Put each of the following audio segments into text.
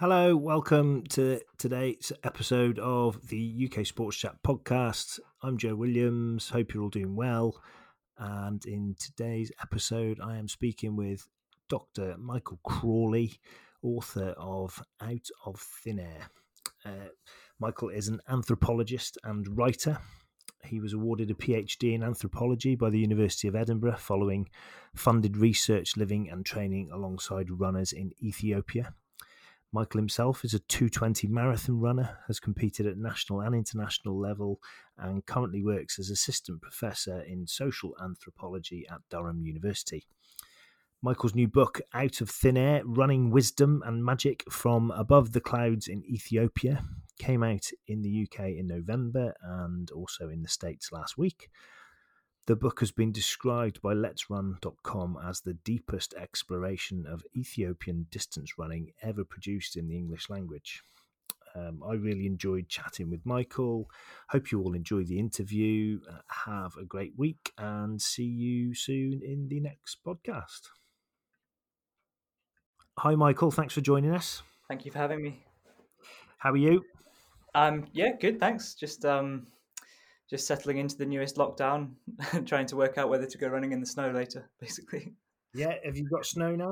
Hello, welcome to today's episode of the UK Sports Chat podcast. I'm Joe Williams. Hope you're all doing well. And in today's episode, I am speaking with Dr. Michael Crawley, author of Out of Thin Air. Uh, Michael is an anthropologist and writer. He was awarded a PhD in anthropology by the University of Edinburgh following funded research, living, and training alongside runners in Ethiopia. Michael himself is a 220 marathon runner, has competed at national and international level, and currently works as assistant professor in social anthropology at Durham University. Michael's new book, Out of Thin Air Running Wisdom and Magic from Above the Clouds in Ethiopia, came out in the UK in November and also in the States last week. The book has been described by LetsRun.com as the deepest exploration of Ethiopian distance running ever produced in the English language. Um, I really enjoyed chatting with Michael. Hope you all enjoy the interview. Uh, have a great week and see you soon in the next podcast. Hi, Michael. Thanks for joining us. Thank you for having me. How are you? Um, yeah, good. Thanks. Just um, just settling into the newest lockdown, and trying to work out whether to go running in the snow later, basically. Yeah, have you got snow now?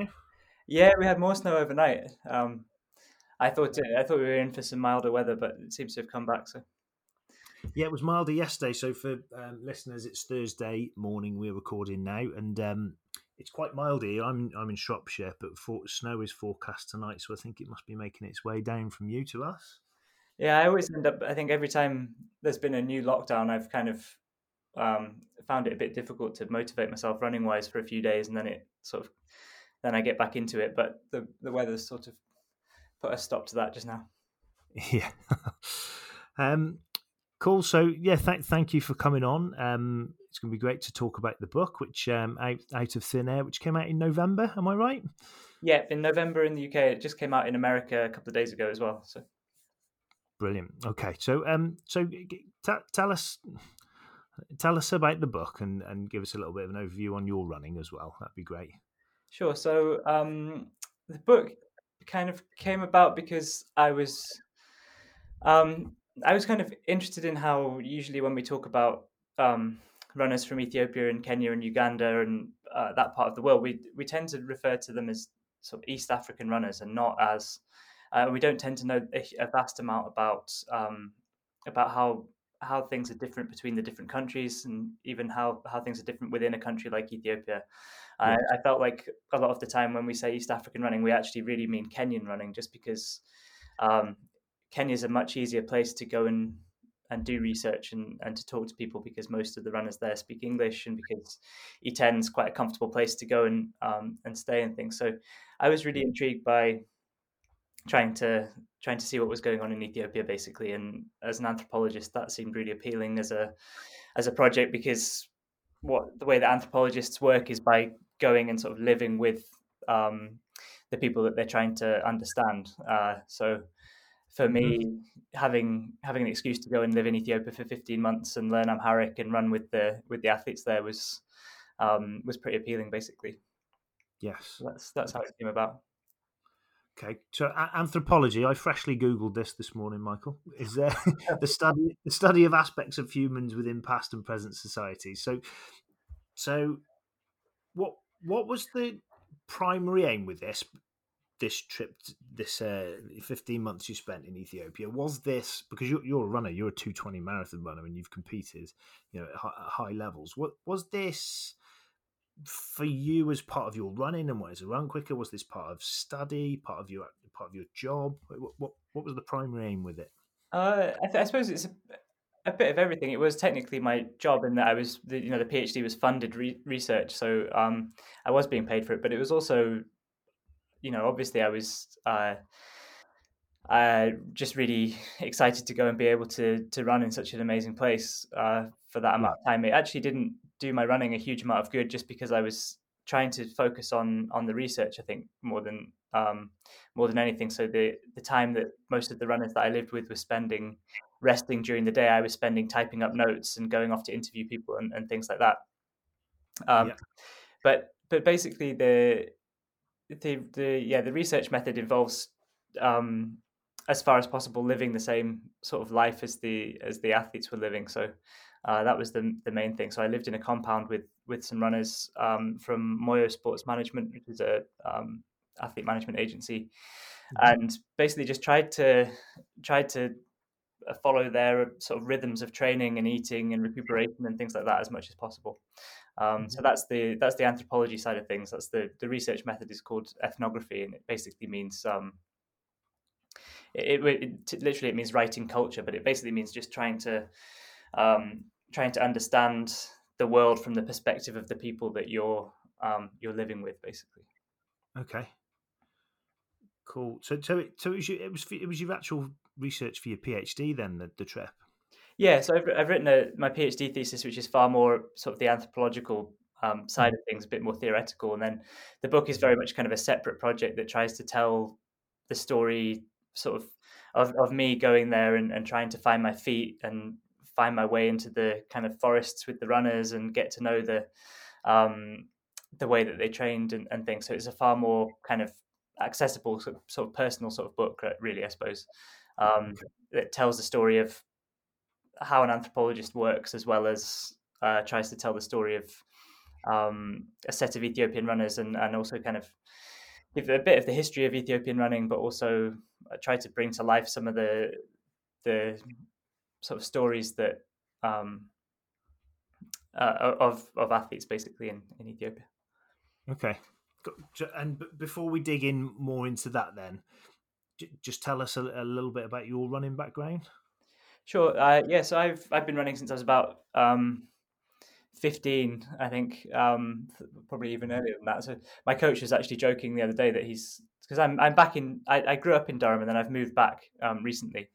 Yeah, we had more snow overnight. Um, I thought it, I thought we were in for some milder weather, but it seems to have come back. So. Yeah, it was milder yesterday. So for um, listeners, it's Thursday morning. We're recording now, and um, it's quite mild here. I'm I'm in Shropshire, but for, snow is forecast tonight, so I think it must be making its way down from you to us. Yeah, I always end up. I think every time there's been a new lockdown, I've kind of um, found it a bit difficult to motivate myself running wise for a few days, and then it sort of then I get back into it. But the the weather's sort of put a stop to that just now. Yeah. um, cool. So yeah, thank thank you for coming on. Um, it's going to be great to talk about the book, which um, out out of thin air, which came out in November. Am I right? Yeah, in November in the UK. It just came out in America a couple of days ago as well. So Brilliant. Okay, so um, so t- tell us tell us about the book and and give us a little bit of an overview on your running as well. That'd be great. Sure. So um, the book kind of came about because I was um, I was kind of interested in how usually when we talk about um, runners from Ethiopia and Kenya and Uganda and uh, that part of the world, we we tend to refer to them as sort of East African runners and not as uh, we don't tend to know a, vast amount about um, about how how things are different between the different countries and even how, how things are different within a country like Ethiopia. I, I, felt like a lot of the time when we say East African running, we actually really mean Kenyan running, just because um, Kenya is a much easier place to go and and do research and, and to talk to people because most of the runners there speak English and because Iten is quite a comfortable place to go and um, and stay and things. So I was really intrigued by trying to trying to see what was going on in Ethiopia basically. And as an anthropologist that seemed really appealing as a as a project because what the way that anthropologists work is by going and sort of living with um, the people that they're trying to understand. Uh, so for me mm-hmm. having having an excuse to go and live in Ethiopia for 15 months and learn Amharic and run with the with the athletes there was um, was pretty appealing basically. Yes. That's that's how it came about Okay, so anthropology. I freshly googled this this morning. Michael is there the study the study of aspects of humans within past and present societies. So, so what what was the primary aim with this this trip, this uh, fifteen months you spent in Ethiopia? Was this because you're, you're a runner, you're a two twenty marathon runner, and you've competed, you know, at high levels. What was this? For you as part of your running and what is a run quicker? Was this part of study, part of your part of your job? What what, what was the primary aim with it? Uh, I, th- I, suppose it's a, a, bit of everything. It was technically my job in that I was, the, you know, the PhD was funded re- research, so um, I was being paid for it. But it was also, you know, obviously I was. Uh, uh, just really excited to go and be able to to run in such an amazing place uh, for that amount of time. It actually didn't do my running a huge amount of good just because I was trying to focus on on the research. I think more than um, more than anything. So the the time that most of the runners that I lived with were spending resting during the day, I was spending typing up notes and going off to interview people and, and things like that. Um, yeah. But but basically the the the yeah the research method involves um, as far as possible living the same sort of life as the as the athletes were living. So uh, that was the the main thing. So I lived in a compound with with some runners um, from Moyo Sports Management, which is a um, athlete management agency, mm-hmm. and basically just tried to tried to uh, follow their sort of rhythms of training and eating and recuperation and things like that as much as possible. Um, mm-hmm. So that's the that's the anthropology side of things. That's the the research method is called ethnography, and it basically means um, it, it, it, literally it means writing culture, but it basically means just trying to um, trying to understand the world from the perspective of the people that you're um, you're living with, basically. Okay. Cool. So, so it, so it was, your, it was it was your actual research for your PhD then the, the trip. Yeah, so I've, I've written a, my PhD thesis, which is far more sort of the anthropological um, side of things, a bit more theoretical, and then the book is very much kind of a separate project that tries to tell the story sort of of, of me going there and, and trying to find my feet and find my way into the kind of forests with the runners and get to know the um, the way that they trained and, and things. So it's a far more kind of accessible, sort of, sort of personal sort of book, really, I suppose. Um, it tells the story of how an anthropologist works as well as uh, tries to tell the story of um, a set of Ethiopian runners and, and also kind of give a bit of the history of Ethiopian running, but also uh, try to bring to life some of the the sort of stories that um, uh, of of athletes basically in, in Ethiopia. Okay, and before we dig in more into that, then just tell us a, a little bit about your running background. Sure. Uh, yes, yeah, so I've I've been running since I was about um, 15, I think, um, probably even earlier than that. So my coach was actually joking the other day that he's because I'm I'm back in. I, I, grew up in Durham and then I've moved back um, recently,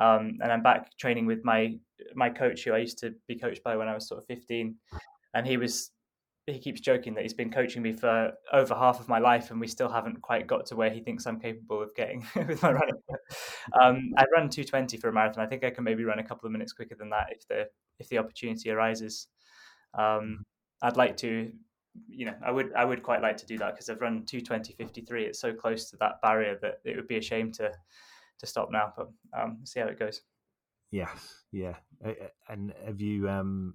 um, and I'm back training with my my coach who I used to be coached by when I was sort of 15, and he was he keeps joking that he's been coaching me for over half of my life and we still haven't quite got to where he thinks I'm capable of getting with my running. um, I run 220 for a marathon. I think I can maybe run a couple of minutes quicker than that if the if the opportunity arises. Um, I'd like to, you know, I would I would quite like to do that because I've run 220 53. It's so close to that barrier that it would be a shame to to stop now. But um, see how it goes. Yes, yeah. And have you um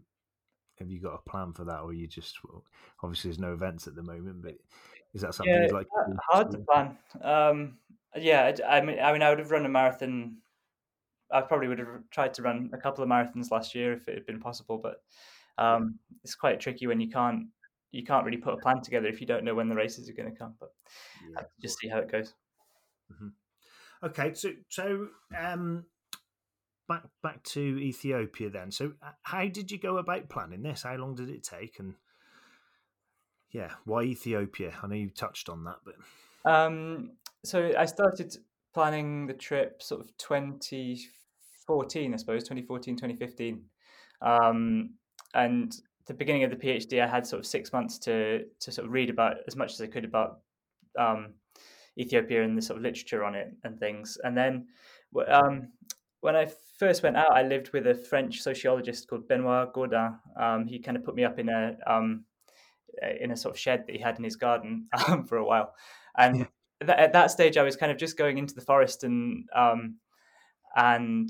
have you got a plan for that, or you just obviously there's no events at the moment, but is that something yeah, you'd like? To hard to plan. Um, yeah, I mean, I mean, I would have run a marathon. I probably would have tried to run a couple of marathons last year if it had been possible, but um, it's quite tricky when you can't you can't really put a plan together if you don't know when the races are going to come. But yeah, just see how it goes. Mm-hmm. Okay, so so um, back back to Ethiopia then. So uh, how did you go about planning this? How long did it take? And yeah, why Ethiopia? I know you touched on that, but um, so I started planning the trip sort of 2014, I suppose, 2014, 2015. Um, and the beginning of the PhD, I had sort of six months to to sort of read about as much as I could about um, Ethiopia and the sort of literature on it and things. And then um, when I first went out, I lived with a French sociologist called Benoit Gaudin. Um, he kind of put me up in a um, in a sort of shed that he had in his garden um, for a while, and yeah. th- at that stage, I was kind of just going into the forest and um, and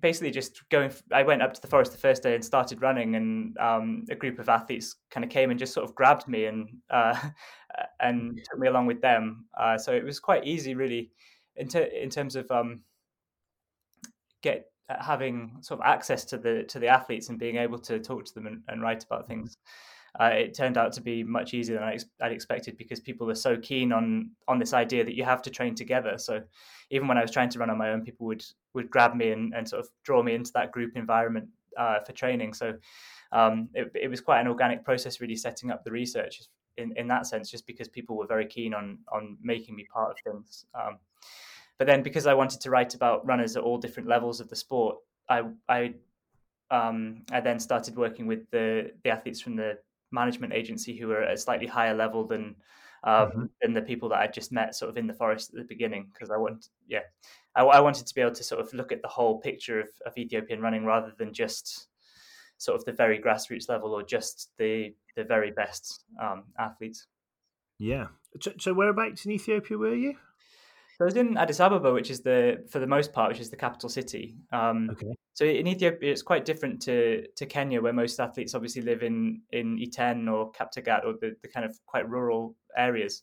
basically just going. I went up to the forest the first day and started running, and um, a group of athletes kind of came and just sort of grabbed me and uh, and took me along with them. Uh, so it was quite easy, really, in, ter- in terms of um, get uh, having sort of access to the to the athletes and being able to talk to them and, and write about mm-hmm. Uh, it turned out to be much easier than I ex- I'd expected because people are so keen on on this idea that you have to train together. So even when I was trying to run on my own, people would would grab me and, and sort of draw me into that group environment uh, for training. So um, it, it was quite an organic process, really setting up the research in, in that sense, just because people were very keen on on making me part of things. Um, but then because I wanted to write about runners at all different levels of the sport, I I um, I then started working with the the athletes from the management agency who were at a slightly higher level than um, mm-hmm. than the people that I just met sort of in the forest at the beginning because I want yeah I, I, wanted to be able to sort of look at the whole picture of, of Ethiopian running rather than just sort of the very grassroots level or just the the very best um, athletes. Yeah. So, so whereabouts in Ethiopia were you? So I was in Addis Ababa, which is the for the most part, which is the capital city. Um, Okay. So in Ethiopia, it's quite different to to Kenya, where most athletes obviously live in in Iten or Kaptagat or the, the kind of quite rural areas.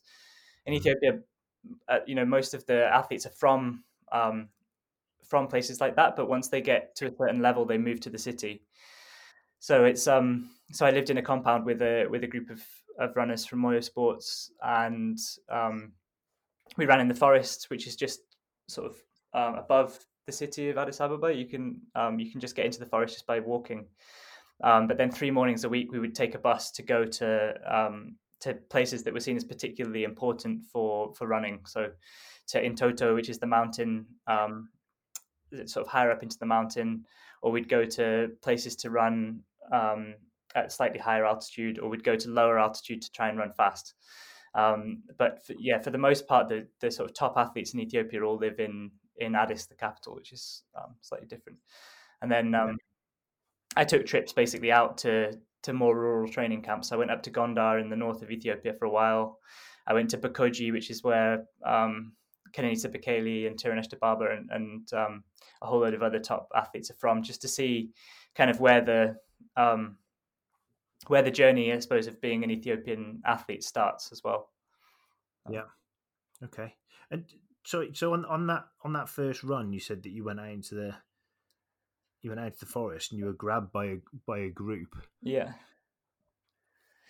In Mhm. Ethiopia, uh, you know, most of the athletes are from um, from places like that, but once they get to a certain level, they move to the city. So it's um so I lived in a compound with a with a group of, of runners from Moyo Sports and um, we ran in the forest, which is just sort of um, above the city of Addis Ababa. You can um, you can just get into the forest just by walking. Um, but then three mornings a week, we would take a bus to go to um, to places that were seen as particularly important for for running. So to Entoto, which is the mountain um, sort of higher up into the mountain, or we'd go to places to run um, at slightly higher altitude, or we'd go to lower altitude to try and run fast. Um, but for, yeah, for the most part, the, the sort of top athletes in Ethiopia all live in in Addis, the capital, which is um, slightly different. And then um, I took trips basically out to to more rural training camps. I went up to Gondar in the north of Ethiopia for a while. I went to Bekoji, which is where um, Kenenisa Bekele and Tirunesh Dibaba and, and um, a whole load of other top athletes are from, just to see kind of where the um, where the journey, I suppose, of being an Ethiopian athlete starts as well. Yeah. Okay. And so, so on, on that on that first run, you said that you went out into the you went out into the forest and you were grabbed by a by a group. Yeah.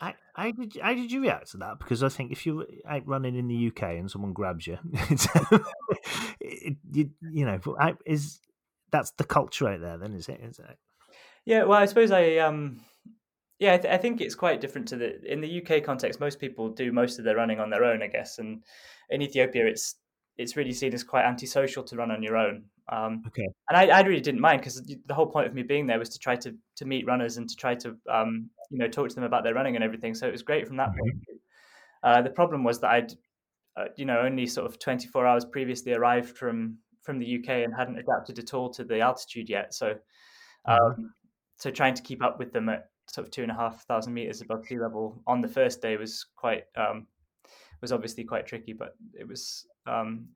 How, how did you, how did you react to that? Because I think if you're out running in the UK and someone grabs you, it's, it, you you know is that's the culture out there? Then is it? Is it? Yeah, well, I suppose I um yeah, I, th- I think it's quite different to the in the UK context. Most people do most of their running on their own, I guess, and in Ethiopia, it's it's really seen as quite antisocial to run on your own. Um, Okay. and I, I really didn't mind because the whole point of me being there was to try to to meet runners and to try to um, you know talk to them about their running and everything. So it was great from that point. of view. Uh, the problem was that I'd uh, you know only sort of 24 hours previously arrived from from the UK and hadn't adapted at all to the altitude yet. So um, so trying to keep up with them at sort of two and a half thousand meters above sea level on the first day was quite um, was obviously quite tricky, but it was um,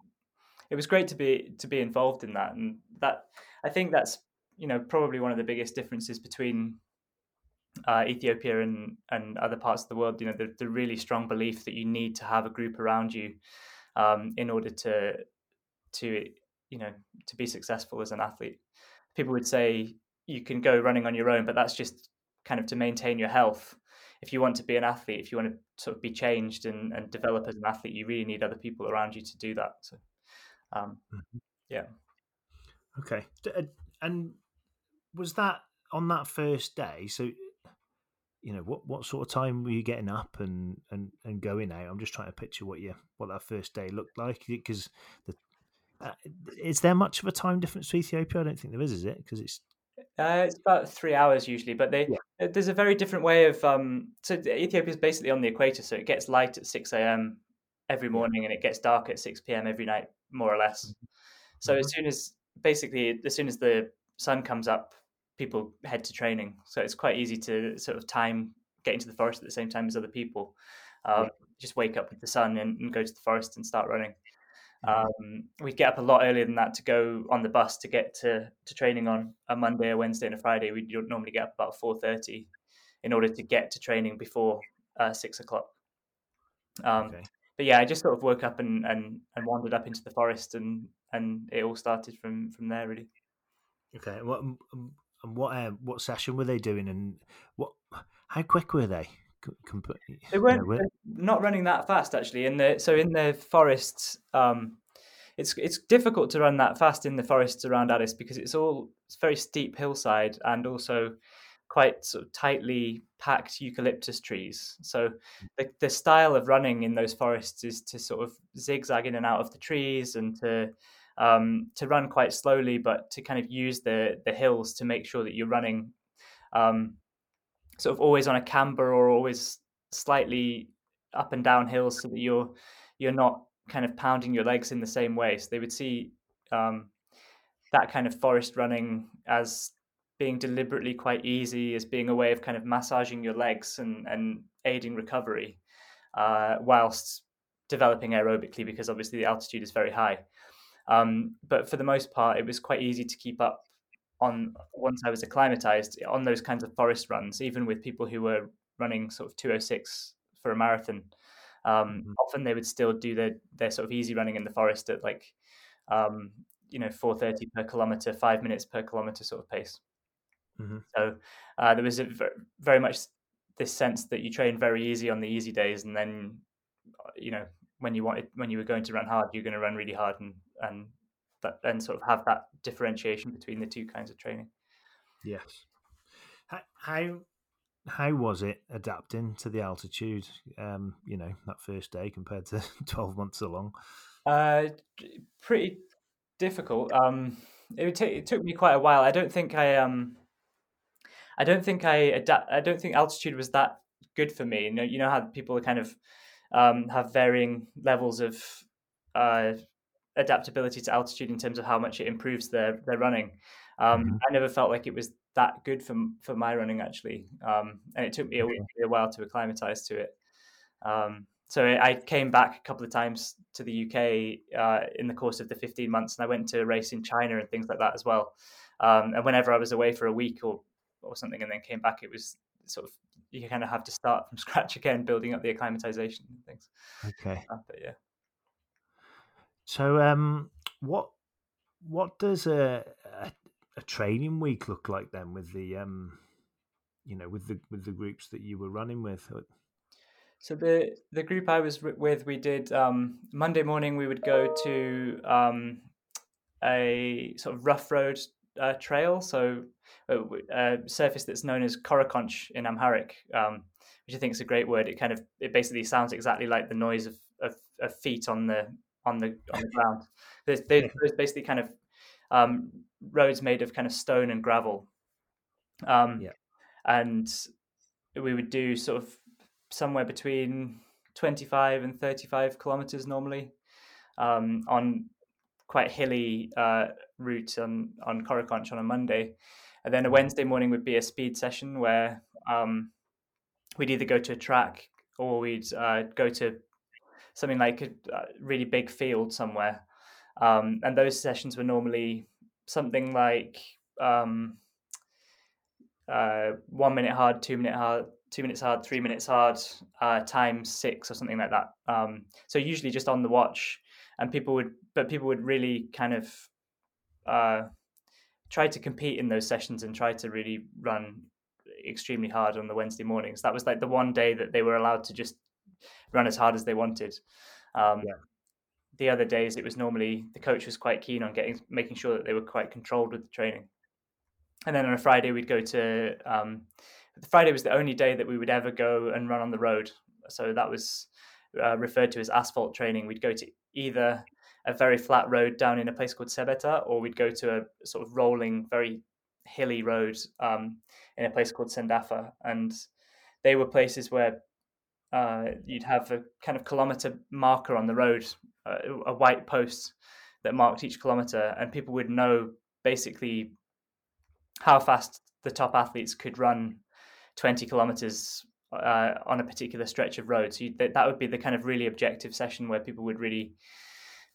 it was great to be to be involved in that, and that I think that's you know probably one of the biggest differences between uh, Ethiopia and and other parts of the world. You know, the, the really strong belief that you need to have a group around you um, in order to to you know to be successful as an athlete. People would say you can go running on your own, but that's just kind of to maintain your health. If you want to be an athlete, if you want to sort of be changed and, and develop as an athlete, you really need other people around you to do that. So, um, Mhm. yeah. Okay. Uh, And was that on that first day? So, you know, what what sort of time were you getting up and and and going out? I'm just trying to picture what you what that first day looked like because the. Uh, is there much of a time difference to Ethiopia? I don't think there is, is it? Because it's Uh, it's about three hours usually, but they uh, there's a very different way of um. So Ethiopia is basically on the equator, so it gets light at six a.m. every morning, and it gets dark at six p.m. every night, more or less. So as soon as basically as soon as the sun comes up, people head to training. So it's quite easy to sort of time get into the forest at the same time as other people. Um, Just wake up with the sun and, and go to the forest and start running. Um, we'd get up a lot earlier than that to go on the bus to get to, to training on a Monday, a Wednesday, and a Friday. We'd normally get up about four thirty in order to get to training before uh, six o'clock. Um, okay. But yeah, I just sort of woke up and, and, and wandered up into the forest, and, and it all started from from there really. Okay. What um, um, and what uh, what session were they doing, and what how quick were they? They weren't not running that fast actually. In the so in the forests, um, it's it's difficult to run that fast in the forests around Addis because it's all it's very steep hillside and also quite sort of tightly packed eucalyptus trees. So the the style of running in those forests is to sort of zigzag in and out of the trees and to um, to run quite slowly, but to kind of use the the hills to make sure that you're running um, sort of always on a camber or always slightly up and down hills so that you're you're not kind of pounding your legs in the same way. So they would see um, that kind of forest running as being deliberately quite easy, as being a way of kind of massaging your legs and, and aiding recovery, uh, whilst developing aerobically because obviously the altitude is very high. Um, but for the most part, it was quite easy to keep up on once I was acclimatized on those kinds of forest runs, even with people who were running sort of 206 for a marathon. Um, mm-hmm. Often they would still do their their sort of easy running in the forest at like um, you know 4:30 per kilometer, five minutes per kilometer sort of pace. Mm-hmm. So uh, there was a very much this sense that you train very easy on the easy days, and then uh, you know when you wanted when you were going to run hard, you're going to run really hard, and and that and sort of have that differentiation between the two kinds of training. Yes. How how was it adapting to the altitude? Um, you know, that first day compared to twelve months along. Uh, pretty difficult. Um, it would take it took me quite a while. I don't think I um, I don't think I adapt. I don't think altitude was that good for me. You know, you know how people kind of um, have varying levels of uh, adaptability to altitude in terms of how much it improves their their running. Um, mm-hmm. I never felt like it was that good for for my running actually, um, and it took me a, a, while to acclimatize to it. Um, so I came back a couple of times to the UK uh, in the course of the 15 months, and I went to a race in China and things like that as well. Um, and whenever I was away for a week or or something, and then came back, it was sort of you kind of have to start from scratch again, building up the acclimatization and things. Okay. Uh, but yeah. So, um, what what does a, a, a training week look like then with the um, you know, with the with the groups that you were running with? So the the group I was with, we did um, Monday morning. We would go to um, a sort of rough road uh, trail, so a, a, surface that's known as Korokonch in Amharic, um, which I think is a great word. It kind of it basically sounds exactly like the noise of, of, of feet on the on the on the ground. There's, there's basically kind of um, roads made of kind of stone and gravel. Um, yeah. And we would do sort of somewhere between 25 and 35 kilometers normally um, on quite hilly uh, route on, on Korokonch on a Monday. And then a Wednesday morning would be a speed session where um, we'd either go to a track or we'd uh, go to something like a, really big field somewhere. Um, and those sessions were normally something like um, uh, one minute hard, two minute hard, two minutes hard, three minutes hard, uh, times six or something like that. Um, so usually just on the watch, and people would, but people would really kind of uh, try to compete in those sessions and try to really run extremely hard on the Wednesday mornings. That was like the one day that they were allowed to just run as hard as they wanted. Um, yeah. The other days, it was normally the coach was quite keen on getting making sure that they were quite controlled with the training. And then on a Friday, we'd go to um, Friday was the only day that we would ever go and run on the road. So that was uh, referred to as asphalt training. We'd go to either a very flat road down in a place called Sebeta, or we'd go to a sort of rolling, very hilly road um, in a place called Sendafa. And they were places where uh, you'd have a kind of kilometer marker on the road, uh, a white post that marked each kilometer, and people would know basically how fast the top athletes could run 20 kilometers uh, on a particular stretch of road. So you, that, would be the kind of really objective session where people would really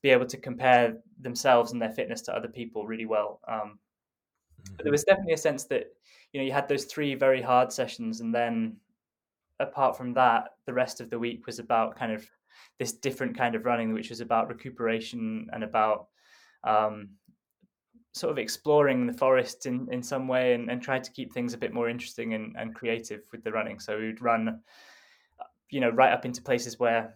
be able to compare themselves and their fitness to other people really well. Um, mm-hmm. But there was definitely a sense that you know you had those three very hard sessions, and then apart from that, the rest of the week was about kind of this different kind of running, which was about recuperation and about um, sort of exploring the forest in, in some way and, and trying to keep things a bit more interesting and, and creative with the running. So we'd run, you know, right up into places where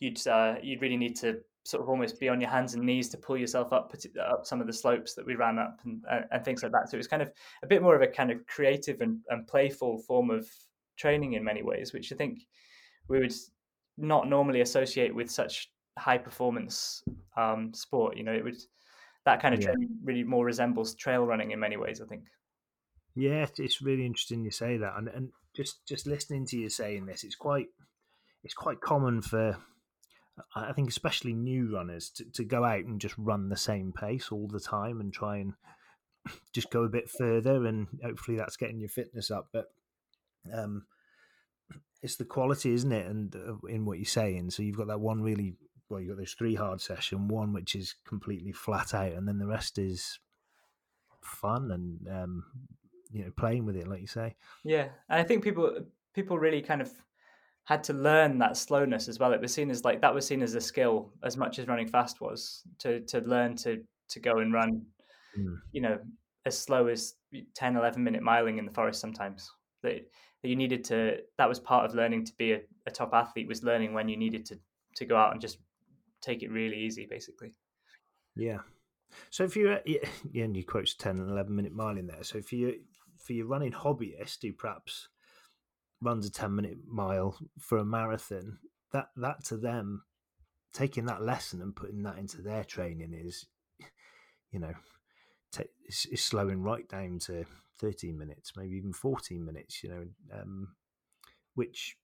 you'd uh, you'd really need to sort of almost be on your hands and knees to pull yourself up up some of the slopes that we ran up and, and things like that. So it was kind of a bit more of a kind of creative and, and playful form of training in many ways, which I think we would not normally associate with such high performance um, sport. You know, it would that kind of yeah. training really more resembles trail running in many ways. I think. Yeah, it's really interesting you say that, and and just just listening to you saying this, it's quite it's quite common for I think especially new runners to, to go out and just run the same pace all the time and try and just go a bit further and hopefully that's getting your fitness up. But um, it's the quality, isn't it? And uh, in what you're saying, so you've got that one really well, you've got those three hard session, one which is completely flat out, and then the rest is fun and um, you know playing with it, like you say. Yeah, and I think people people really kind of had to learn that slowness as well. It was seen as like that was seen as a skill as much as running fast was to to learn to to go and run, mm. you know, as slow as 10, 11 minute miling in the forest sometimes. That, that you needed to that was part of learning to be a, a top athlete was learning when you needed to to go out and just take it really easy, basically. Yeah. So if you're yeah, and you quote 10 and 11 minute mile in there. So if you for your running hobbyist who perhaps runs a 10 minute mile for a marathon, that that to them taking that lesson and putting that into their training is you know t- is slowing right down to 13 minutes, maybe even 14 minutes, you know, um, which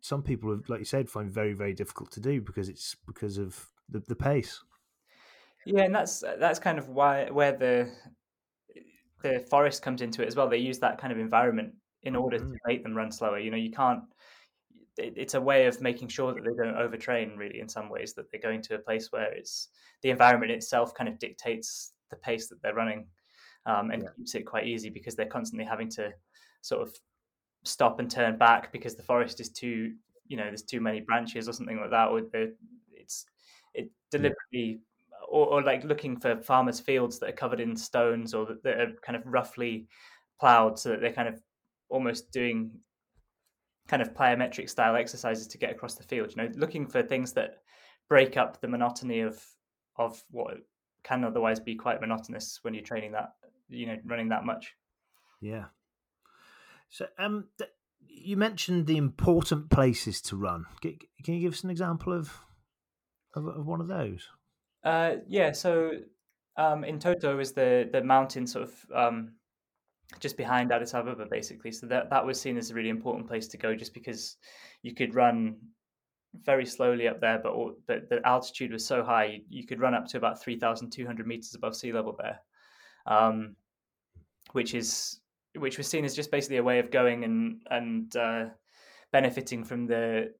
some people have, like you said, find very, very difficult to do because it's because of the, the pace. Yeah, and that's that's kind of why where the the forest comes into it as well. They use that kind of environment in order mm-hmm. to make them run slower. You know, you can't. It, it's a way of making sure that they don't overtrain. Really, in some ways, that they're going to a place where it's the environment itself kind of dictates the pace that they're running, um, and yeah. keeps it quite easy because they're constantly having to sort of stop and turn back because the forest is too you know there's too many branches or something like that or the, it's it deliberately or, or, like looking for farmers fields that are covered in stones or that, that are kind of roughly plowed so that they're kind of almost doing kind of plyometric style exercises to get across the field you know looking for things that break up the monotony of of what can otherwise be quite monotonous when you're training that you know running that much yeah so, um, th- you mentioned the important places to run. Can, can you give us an example of of, of one of those? Uh, yeah. So, um, Entoto is the the mountain sort of um, just behind Addis Ababa, basically. So that that was seen as a really important place to go, just because you could run very slowly up there, but but the altitude was so high, you, you could run up to about three thousand two hundred meters above sea level there, um, which is which was seen as just basically a way of going and and uh, benefiting from the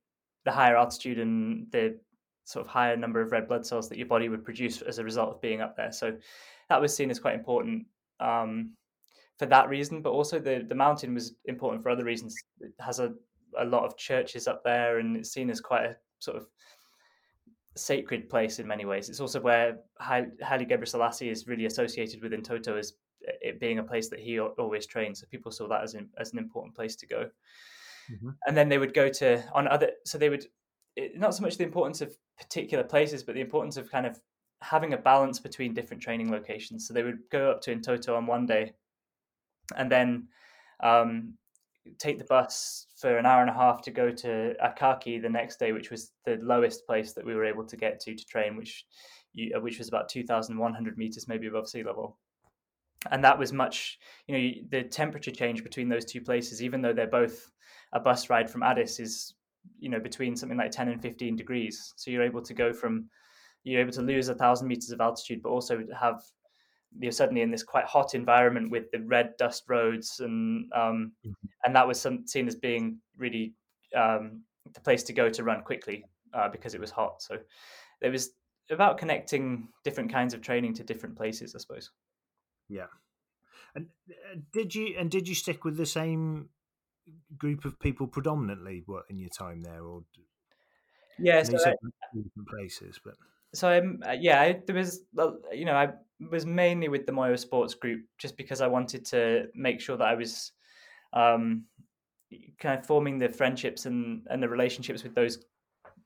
the higher altitude and the sort of higher number of red blood cells that your body would produce as a result of being up there. So that was seen as quite important um, for that reason, but also the the mountain was important for other reasons. It has a a lot of churches up there, and it's seen as quite a sort of sacred place in many ways. It's also where Haile Gebrselassie is really associated with Entoto as it being a place that he always trained. So people saw that as an, as an important place to go. Mm-hmm. And then they would go to on other. So they would not so much the importance of particular places, but the importance of kind of having a balance between different training locations. So they would go up to Entoto on one day, and then um, take the bus for an hour and a half to go to Akaki the next day, which was the lowest place that we were able to get to to train, which uh, which was about two thousand one hundred meters, maybe above sea level. And that was much you know the temperature change between those two places even though they're both a bus ride from addis is you know between something like 10 and 15 degrees. So you're able to go from you're able to lose a thousand meters of altitude but also have you're suddenly in this quite hot environment with the red dust roads and um, mm-hmm. and that was some, seen as being really um, the place to go to run quickly uh, because it was hot so it was about connecting different kinds of training to different places i suppose yeah. And uh, did you and did you stick with the same group of people predominantly what in your time there or yeah so I, different places but so i'm uh, yeah I, there was you know i was mainly with the moyo sports group just because i wanted to make sure that i was um kind of forming the friendships and and the relationships with those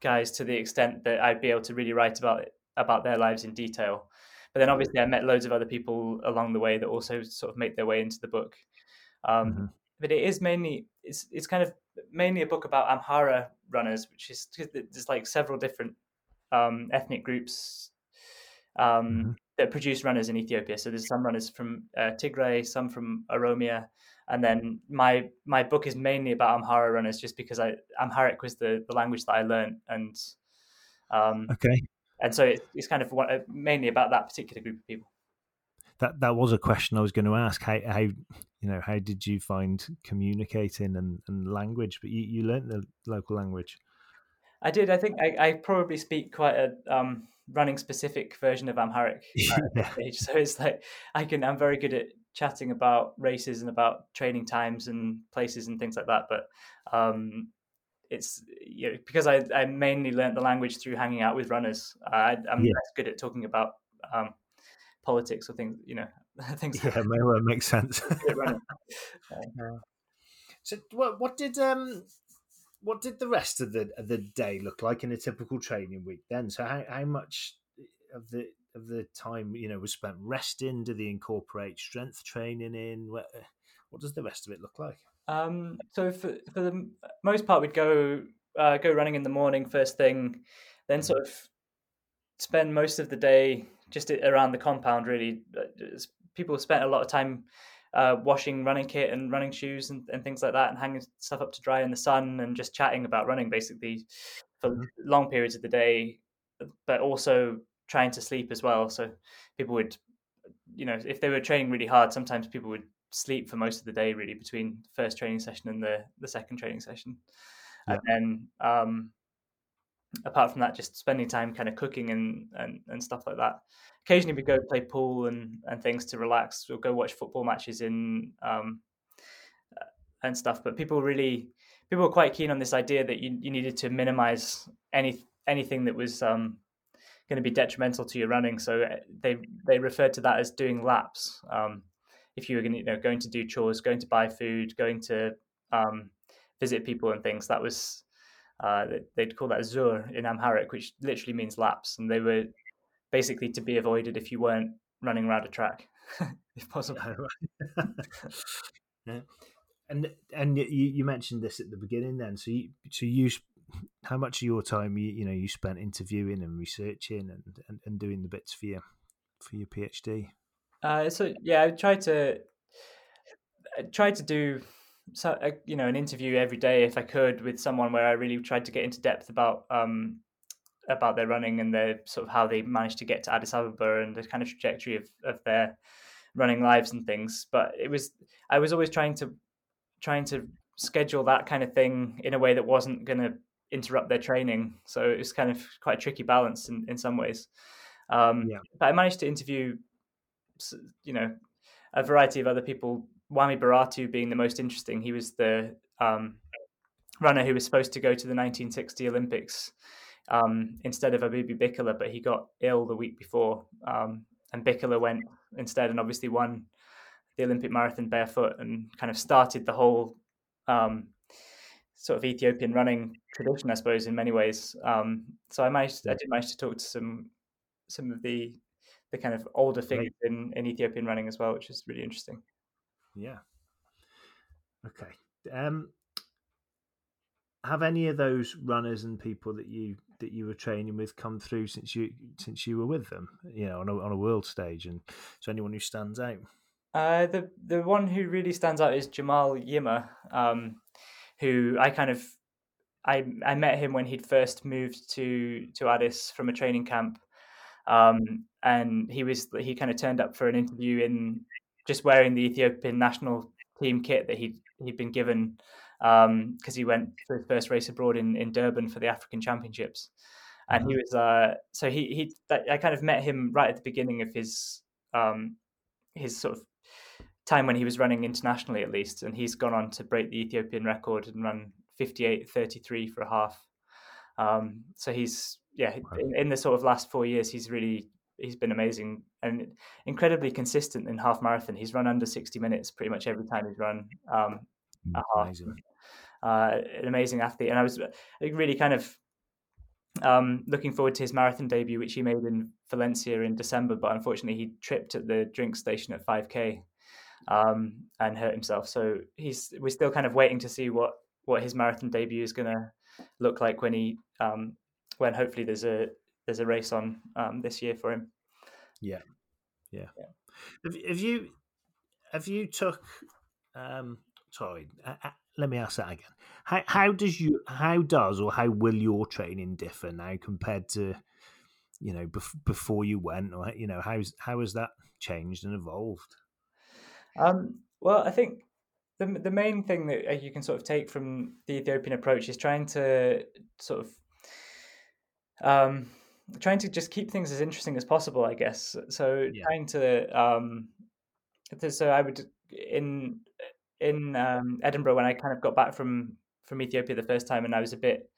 guys to the extent that i'd be able to really write about it, about their lives in detail but then obviously I met loads of other people along the way that also sort of make their way into the book. Um, mm-hmm. But it is mainly it's it's kind of mainly a book about Amhara runners, which is there's like several different um, ethnic groups um, mm-hmm. that produce runners in Ethiopia. So there's some runners from uh, Tigray, some from Oromia, and then my my book is mainly about Amhara runners, just because I Amharic was the the language that I learned, and um, okay, and so it, it's kind of what, uh, mainly about that particular group of people. that that was a question I was going to ask. How how you know how did you find communicating and, and language? But you you learned the local language. I did. I think I, I probably speak quite a um, running specific version of Amharic. yeah. So it's like I can. I'm very good at chatting about races and about training times and places and things like that. But um, it's you know, because I, I mainly learned the language through hanging out with runners. I, am yeah. less good at talking about um, politics or things, you know, things. Yeah, may well make sense. so, what what did um what did the rest of the of the day look like in a typical training week then? So, how how much of the of the time you know was spent resting? Do they incorporate strength training in? What, what does the rest of it look like? Um, so for for the most part, we'd go uh, go running in the morning first thing, then mm-hmm. sort of spend most of the day just around the compound. Really, uh, people spent a lot of time uh, washing running kit and running shoes and, and things like that, and hanging stuff up to dry in the sun, and just chatting about running basically for mm-hmm. long periods of the day, but also trying to sleep as well. So people would, you know, if they were training really hard, sometimes people would sleep for most of the day really between the first training session and the the second training session yeah. and then um, apart from that just spending time kind of cooking and, and and stuff like that. Occasionally we go play pool and and things to relax. We'll go watch football matches in um, uh, and stuff but people really people were quite keen on this idea that you, you needed to minimize any anything that was um, going to be detrimental to your running. So uh, they they referred to that as doing laps. Um, if you were going to, you know, going to do chores, going to buy food, going to um, visit people and things, that was uh, they'd call that zur in Amharic, which literally means laps, and they were basically to be avoided if you weren't running around a track, if possible. yeah. And and you, you mentioned this at the beginning, then. So you so you how much of your time you you know you spent interviewing and researching and, and, and doing the bits for your for your PhD? Uh, so yeah, I tried to I tried to do so uh, you know an interview every day if I could with someone where I really tried to get into depth about um, about their running and their sort of how they managed to get to Addis Ababa and the kind of trajectory of, of their running lives and things. But it was I was always trying to trying to schedule that kind of thing in a way that wasn't going to interrupt their training. So it was kind of quite a tricky balance in, in some ways. Um, yeah. But I managed to interview you know, a variety of other people. Wami Biratu being the most interesting. He was the um, runner who was supposed to go to the 1960 Olympics um, instead of Abebe Bikila, but he got ill the week before, um, and Bikila went instead, and obviously won the Olympic marathon barefoot, and kind of started the whole um, sort of Ethiopian running tradition, I suppose, in many ways. Um, so I managed, I did manage to talk to some some of the the kind of older figures in, in Ethiopian running as well, which is really interesting. Yeah. Okay. Um, have any of those runners and people that you that you were training with come through since you since you were with them? You know, on a on a world stage, and so anyone who stands out. Uh, the the one who really stands out is Jemal Yimer, um, who I kind of I I met him when he'd first moved to to Addis from a training camp, um, and he was he kind of turned up for an interview in just wearing the Ethiopian national team kit that he he'd been given because um, he went for his first race abroad in, in Durban for the African Championships, and he mm-hmm. was uh, so he he I kind of met him right at the beginning of his um, his sort of time when he was running internationally at least, and he's gone on to break the Ethiopian record and run 58.33 for a half. Um, so he's yeah, in, in, the sort of last four years, he's really he's been amazing and incredibly consistent in half marathon. He's run under sixty minutes pretty much every time he's run um, a half. Uh, an amazing athlete, and I was really kind of um, looking forward to his marathon debut, which he made in Valencia in December. But unfortunately, he tripped at the drink station at 5k um, and hurt himself. So he's we're still kind of waiting to see what what his marathon debut is going to look like when he um, when hopefully there's a there's a race on um, this year for him. Yeah, yeah. yeah. Have, have, you have you took? Um, sorry, uh, uh, let me ask that again. How how does you how does or how will your training differ now compared to you know bef- before you went, or you know how's how has that changed and evolved? Um, well, I think the the main thing that uh, you can sort of take from the Ethiopian approach is trying to sort of um, trying to just keep things as interesting as possible, I guess. So Yeah. trying to um, so I would in in um, Edinburgh when I kind of got back from from Ethiopia the first time, and I was a bit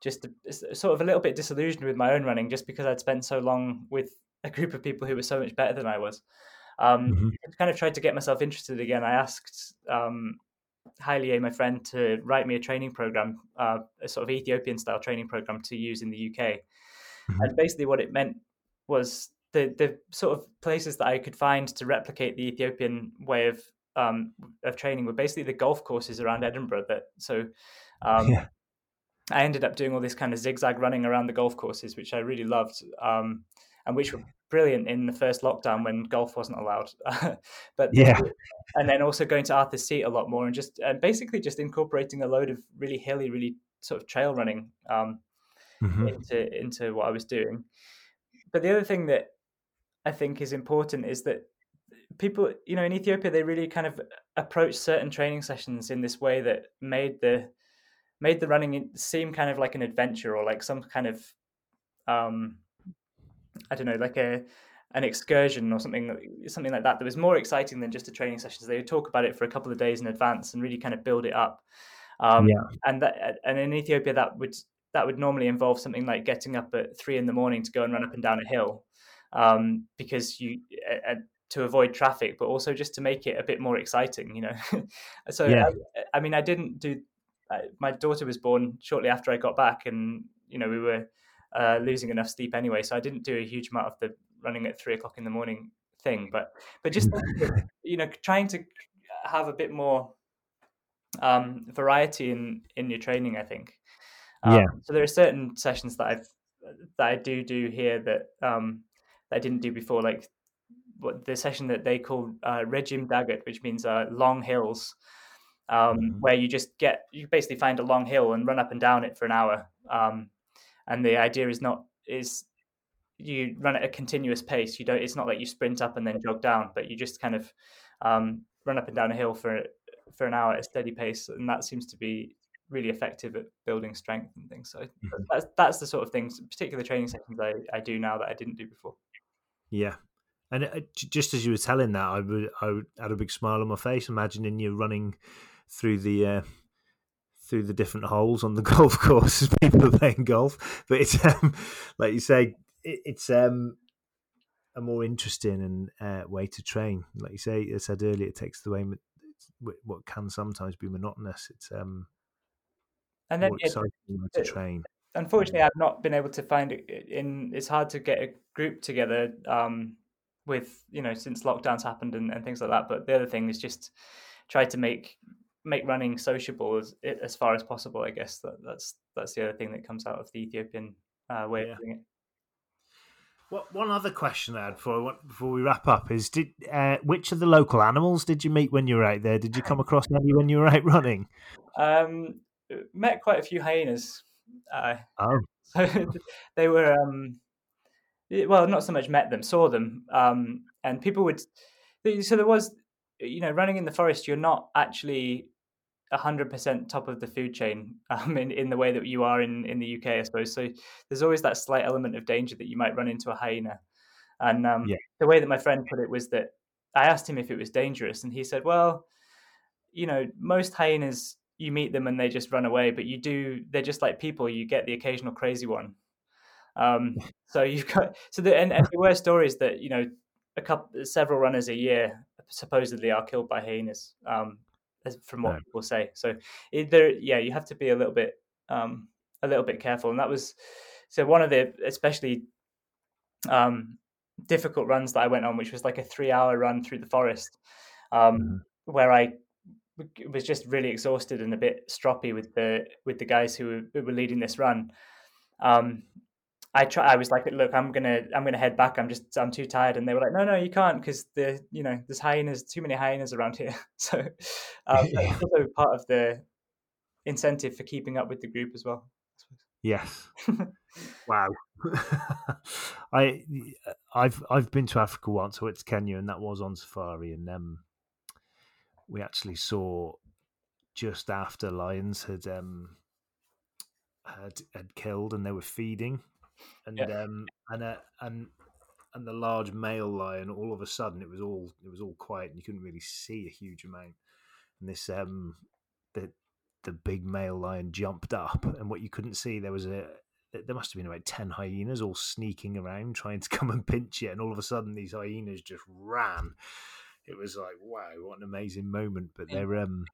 just a- sort of a little bit disillusioned with my own running, just because I'd spent so long with a group of people who were so much better than I was. Um, Mhm. I kind of tried to get myself interested again. I asked um, Haile, my friend, to write me a training program, uh, a sort of Ethiopian style training program to use in the UK. Mhm. And basically, what it meant was the the sort of places that I could find to replicate the Ethiopian way of um, of training were basically the golf courses around Edinburgh. That so. Um, Yeah. I ended up doing all this kind of zigzag running around the golf courses, which I really loved, um, and which were brilliant in the first lockdown when golf wasn't allowed. but Yeah. and then also going to Arthur's Seat a lot more, and just and basically just incorporating a load of really hilly, really sort of trail running um, Mhm. into into what I was doing. But the other thing that I think is important is that people, you know, in Ethiopia, they really kind of approach certain training sessions in this way that made the made the running seem kind of like an adventure or like some kind of um I don't know, like a an excursion or something something like that that was more exciting than just a training session. So they would talk about it for a couple of days in advance and really kind of build it up. Um, Yeah. And that and in Ethiopia that would that would normally involve something like getting up at three in the morning to go and run up and down a hill um, because you uh, to avoid traffic, but also just to make it a bit more exciting, you know. so Yeah. I, I mean, I didn't do. I, my daughter was born shortly after I got back, and you know we were uh, losing enough sleep anyway, so I didn't do a huge amount of the running at three o'clock in the morning thing. But but just you know trying to have a bit more um, variety in in your training, I think. Um, Yeah. So there are certain sessions that I've that I do do here that um, that I didn't do before, like what the session that they call uh, rejim dagat, which means uh, long hills, um, Mhm. where you just get you basically find a long hill and run up and down it for an hour. Um, and the idea is not is you run at a continuous pace. You don't. It's not like you sprint up and then jog down, but you just kind of um, run up and down a hill for for an hour at a steady pace, and that seems to be really effective at building strength and things. So Mhm. that's that's the sort of things, particular training sessions I, I do now that I didn't do before. Yeah. And uh, just as you were telling that, I would, I would had a big smile on my face, imagining you running through the uh, through the different holes on the golf course as people are playing golf. But it's um, like you say, it, it's um, a more interesting and uh, way to train. Like you say, I said earlier, it takes away what can sometimes be monotonous. It's um, And then it, to it- train. unfortunately, I've not been able to find it in. It's hard to get a group together um, with you know since lockdowns happened and, and things like that. But the other thing is just try to make make running sociable as as far as possible. I guess that that's that's the other thing that comes out of the Ethiopian uh, way Yeah. of doing it. What one other question I had before before we wrap up is: Did uh, which of the local animals did you meet when you were out there? Did you come across any when you were out running? Um, met quite a few hyenas. Uh, Oh, so they were um well not so much met them saw them um and people would so there was you know running in the forest you're not actually 100% top of the food chain um in, in the way that you are in in the UK I suppose so there's always that slight element of danger that you might run into a hyena and um Yeah. the way that my friend put it was that I asked him if it was dangerous and he said well you know most hyenas you meet them and they just run away but you do they're just like people you get the occasional crazy one. Um so you've got so the and, and there were stories that you know a couple several runners a year supposedly are killed by hyenas um from what people say. So there yeah you have to be a little bit um a little bit careful. And that was so one of the especially um difficult runs that i went on which was like a three hour run through the forest um Mhm. where i was just really exhausted and a bit stroppy with the with the guys who were, who were leading this run. Um, I try. I was like, look, I'm gonna I'm gonna head back. I'm just I'm too tired. And they were like, no, no, you can't because the you know there's hyenas, too many hyenas around here. So um, that's also part of the incentive for keeping up with the group as well. yes. Wow. I I've I've been to Africa once. I went to Kenya, and that was on safari, and um, we actually saw just after lions had um had had killed, and they were feeding, and Yeah. um and uh, and and the large male lion all of a sudden it was all it was all quiet and you couldn't really see a huge amount and this um the the big male lion jumped up and what you couldn't see there was a there must have been about 10 hyenas all sneaking around trying to come and pinch it and all of a sudden these hyenas just ran it was like wow what an amazing moment but they're um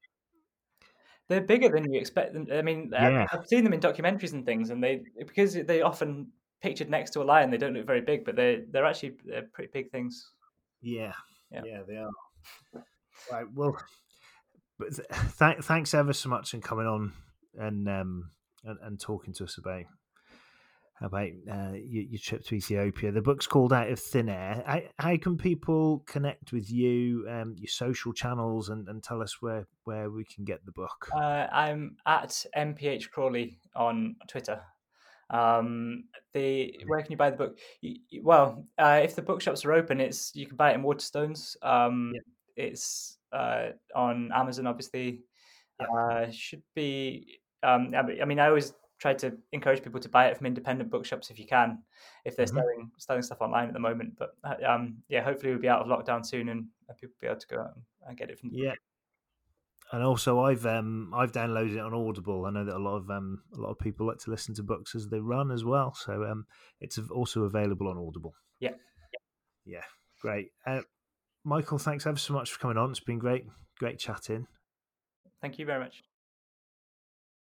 They're bigger than you expect them. I mean, Yeah. I've seen them in documentaries and things, and they because they often pictured next to a lion, they don't look very big, but they they're actually they're pretty big things. yeah Yeah. yeah they are right well but th- th- thanks ever so much for coming on and um and, and talking to us about about uh, your, your trip to Ethiopia. The book's called Out of Thin Air. How, how can people connect with you, um, your social channels, and, and tell us where, where we can get the book? Uh, I'm at mph Crawley on Twitter. Um, the where can you buy the book? Well, uh, if the bookshops are open, it's you can buy it in Waterstones. Um, Yep. It's uh, on Amazon, obviously. Yep. Uh, should be. Um, I I mean, I always try to encourage people to buy it from independent bookshops if you can, if they're Mhm. selling selling stuff online at the moment. But uh, um, yeah, hopefully we'll be out of lockdown soon and uh, people will be able to go out and- and get it from. Yeah. And also, I've um I've downloaded it on Audible. I know that a lot of um a lot of people like to listen to books as they run as well. So um it's also available on Audible. Yeah. Yeah, great. Uh, Michael, thanks ever so much for coming on. It's been great, great chatting. Thank you very much.